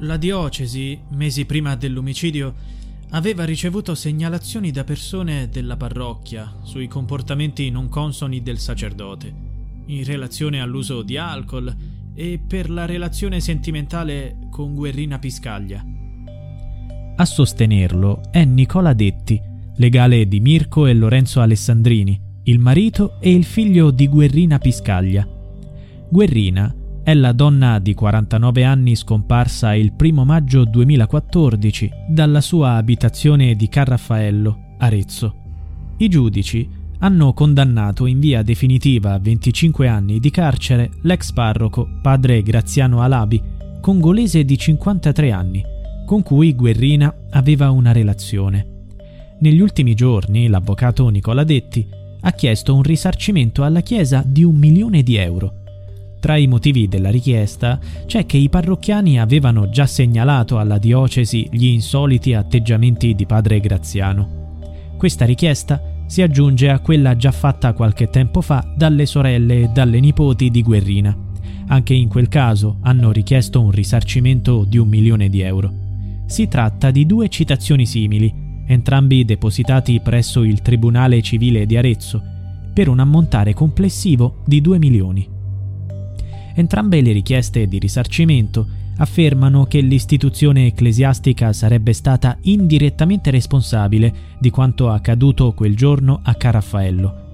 La diocesi, mesi prima dell'omicidio, aveva ricevuto segnalazioni da persone della parrocchia sui comportamenti non consoni del sacerdote, in relazione all'uso di alcol e per la relazione sentimentale con Guerrina Piscaglia. A sostenerlo è Nicola Detti, legale di Mirko e Lorenzo Alessandrini, il marito e il figlio di Guerrina Piscaglia. Guerrina è la donna di 49 anni scomparsa il 1 maggio 2014 dalla sua abitazione di Carraffaello, Arezzo. I giudici hanno condannato in via definitiva a 25 anni di carcere l'ex parroco padre Graziano Alabi, congolese di 53 anni, con cui Guerrina aveva una relazione. Negli ultimi giorni l'avvocato Nicola Detti ha chiesto un risarcimento alla Chiesa di un milione di euro tra i motivi della richiesta c'è che i parrocchiani avevano già segnalato alla diocesi gli insoliti atteggiamenti di padre Graziano. Questa richiesta si aggiunge a quella già fatta qualche tempo fa dalle sorelle e dalle nipoti di Guerrina. Anche in quel caso hanno richiesto un risarcimento di un milione di euro. Si tratta di due citazioni simili, entrambi depositati presso il Tribunale Civile di Arezzo, per un ammontare complessivo di 2 milioni. Entrambe le richieste di risarcimento affermano che l'istituzione ecclesiastica sarebbe stata indirettamente responsabile di quanto accaduto quel giorno a Caraffaello.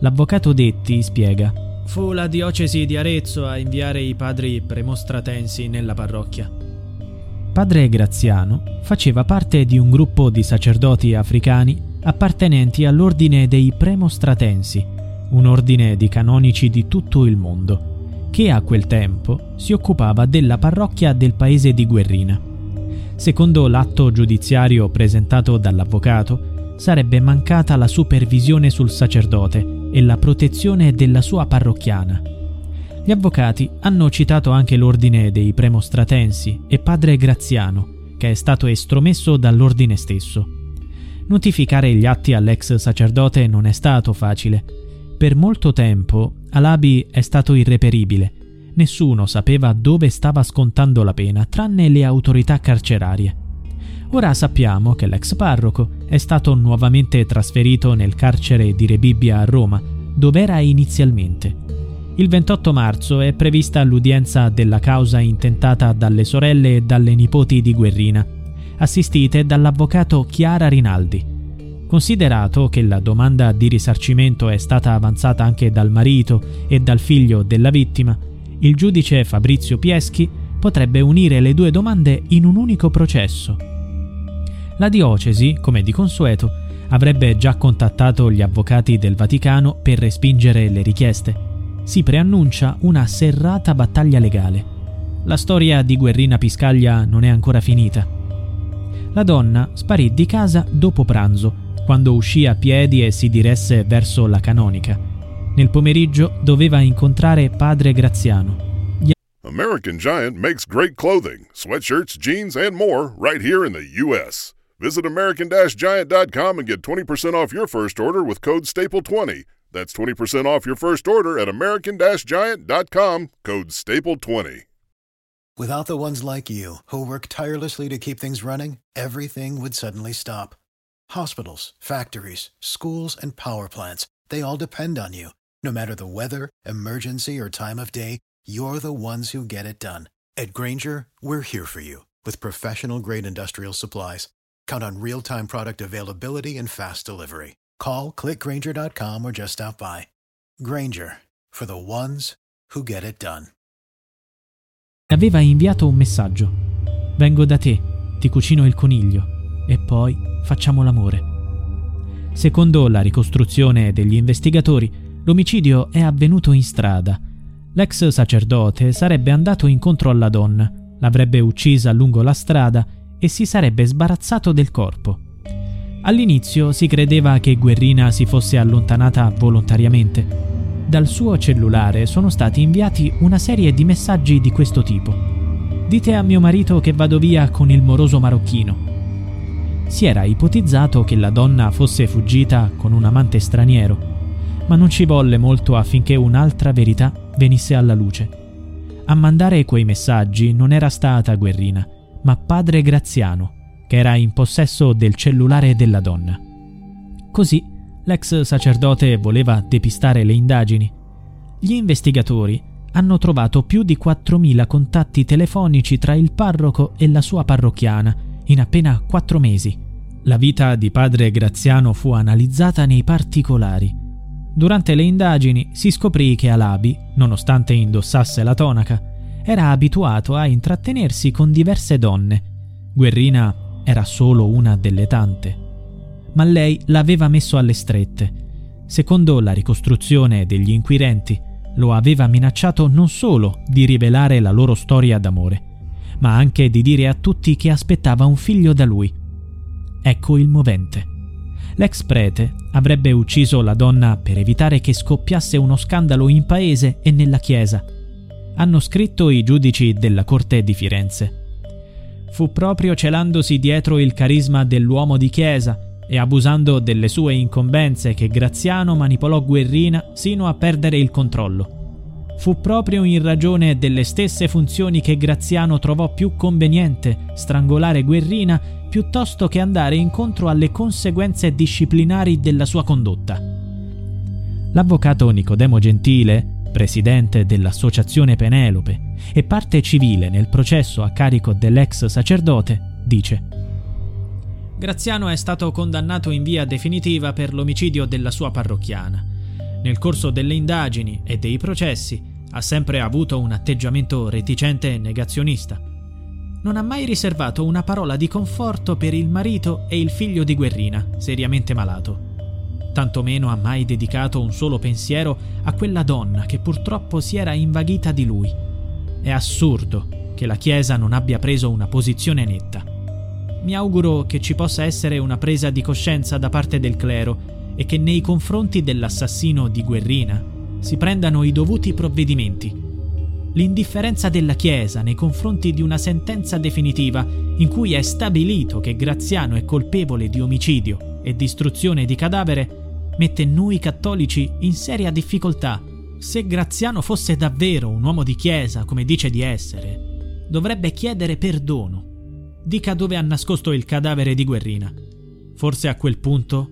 L'avvocato Detti spiega Fu la diocesi di Arezzo a inviare i padri premostratensi nella parrocchia. Padre Graziano faceva parte di un gruppo di sacerdoti africani appartenenti all'ordine dei premostratensi, un ordine di canonici di tutto il mondo che a quel tempo si occupava della parrocchia del paese di Guerrina. Secondo l'atto giudiziario presentato dall'avvocato, sarebbe mancata la supervisione sul sacerdote e la protezione della sua parrocchiana. Gli avvocati hanno citato anche l'ordine dei premostratensi e padre Graziano, che è stato estromesso dall'ordine stesso. Notificare gli atti all'ex sacerdote non è stato facile, per molto tempo Alabi è stato irreperibile. Nessuno sapeva dove stava scontando la pena, tranne le autorità carcerarie. Ora sappiamo che l'ex parroco è stato nuovamente trasferito nel carcere di Rebibbia a Roma, dove era inizialmente. Il 28 marzo è prevista l'udienza della causa intentata dalle sorelle e dalle nipoti di Guerrina, assistite dall'avvocato Chiara Rinaldi. Considerato che la domanda di risarcimento è stata avanzata anche dal marito e dal figlio della vittima, il giudice Fabrizio Pieschi potrebbe unire le due domande in un unico processo. La diocesi, come di consueto, avrebbe già contattato gli avvocati del Vaticano per respingere le richieste. Si preannuncia una serrata battaglia legale. La storia di Guerrina Piscaglia non è ancora finita. La donna sparì di casa dopo pranzo quando uscì a piedi e si diresse verso la canonica. Nel pomeriggio doveva incontrare padre Graziano. American Giant makes great clothing, sweatshirts, jeans, and more right here in the U.S. Visit American-Giant.com and get 20% off your first order with code STAPLE20. That's 20% off your first order at American-Giant.com, code STAPLE20. Without the ones like you, who work tirelessly to keep things running, everything would suddenly stop. Hospitals, factories, schools, and power plants, they all depend on you. No matter the weather, emergency, or time of day, you're the ones who get it done. At Granger, we're here for you with professional grade industrial supplies. Count on real time product availability and fast delivery. Call clickgranger.com or just stop by. Granger for the ones who get it done. Aveva inviato un messaggio. Vengo da te, ti cucino il coniglio e poi facciamo l'amore. Secondo la ricostruzione degli investigatori, l'omicidio è avvenuto in strada. L'ex sacerdote sarebbe andato incontro alla donna, l'avrebbe uccisa lungo la strada e si sarebbe sbarazzato del corpo. All'inizio si credeva che Guerrina si fosse allontanata volontariamente. Dal suo cellulare sono stati inviati una serie di messaggi di questo tipo. Dite a mio marito che vado via con il moroso marocchino. Si era ipotizzato che la donna fosse fuggita con un amante straniero, ma non ci volle molto affinché un'altra verità venisse alla luce. A mandare quei messaggi non era stata Guerrina, ma padre Graziano, che era in possesso del cellulare della donna. Così l'ex sacerdote voleva depistare le indagini. Gli investigatori hanno trovato più di 4.000 contatti telefonici tra il parroco e la sua parrocchiana in appena quattro mesi. La vita di padre Graziano fu analizzata nei particolari Durante le indagini si scoprì che Alabi, nonostante indossasse la tonaca, era abituato a intrattenersi con diverse donne. Guerrina era solo una delle tante. Ma lei l'aveva messo alle strette. Secondo la ricostruzione degli inquirenti, lo aveva minacciato non solo di rivelare la loro storia d'amore, ma anche di dire a tutti che aspettava un figlio da lui. Ecco il movente. L'ex prete avrebbe ucciso la donna per evitare che scoppiasse uno scandalo in paese e nella chiesa. Hanno scritto i giudici della corte di Firenze. Fu proprio celandosi dietro il carisma dell'uomo di chiesa e abusando delle sue incombenze che Graziano manipolò Guerrina sino a perdere il controllo. Fu proprio in ragione delle stesse funzioni che Graziano trovò più conveniente strangolare Guerrina piuttosto che andare incontro alle conseguenze disciplinari della sua condotta. L'avvocato Nicodemo Gentile, presidente dell'Associazione Penelope e parte civile nel processo a carico dell'ex sacerdote, dice Graziano è stato condannato in via definitiva per l'omicidio della sua parrocchiana. Nel corso delle indagini e dei processi ha sempre avuto un atteggiamento reticente e negazionista non ha mai riservato una parola di conforto per il marito e il figlio di Guerrina, seriamente malato. Tantomeno ha mai dedicato un solo pensiero a quella donna che purtroppo si era invaghita di lui. È assurdo che la Chiesa non abbia preso una posizione netta. Mi auguro che ci possa essere una presa di coscienza da parte del clero e che nei confronti dell'assassino di Guerrina si prendano i dovuti provvedimenti l'indifferenza della Chiesa nei confronti di una sentenza definitiva in cui è stabilito che Graziano è colpevole di omicidio e distruzione di cadavere mette noi cattolici in seria difficoltà. Se Graziano fosse davvero un uomo di Chiesa, come dice di essere, dovrebbe chiedere perdono. Dica dove ha nascosto il cadavere di Guerrina. Forse a quel punto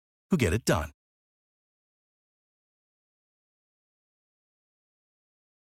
who get it done.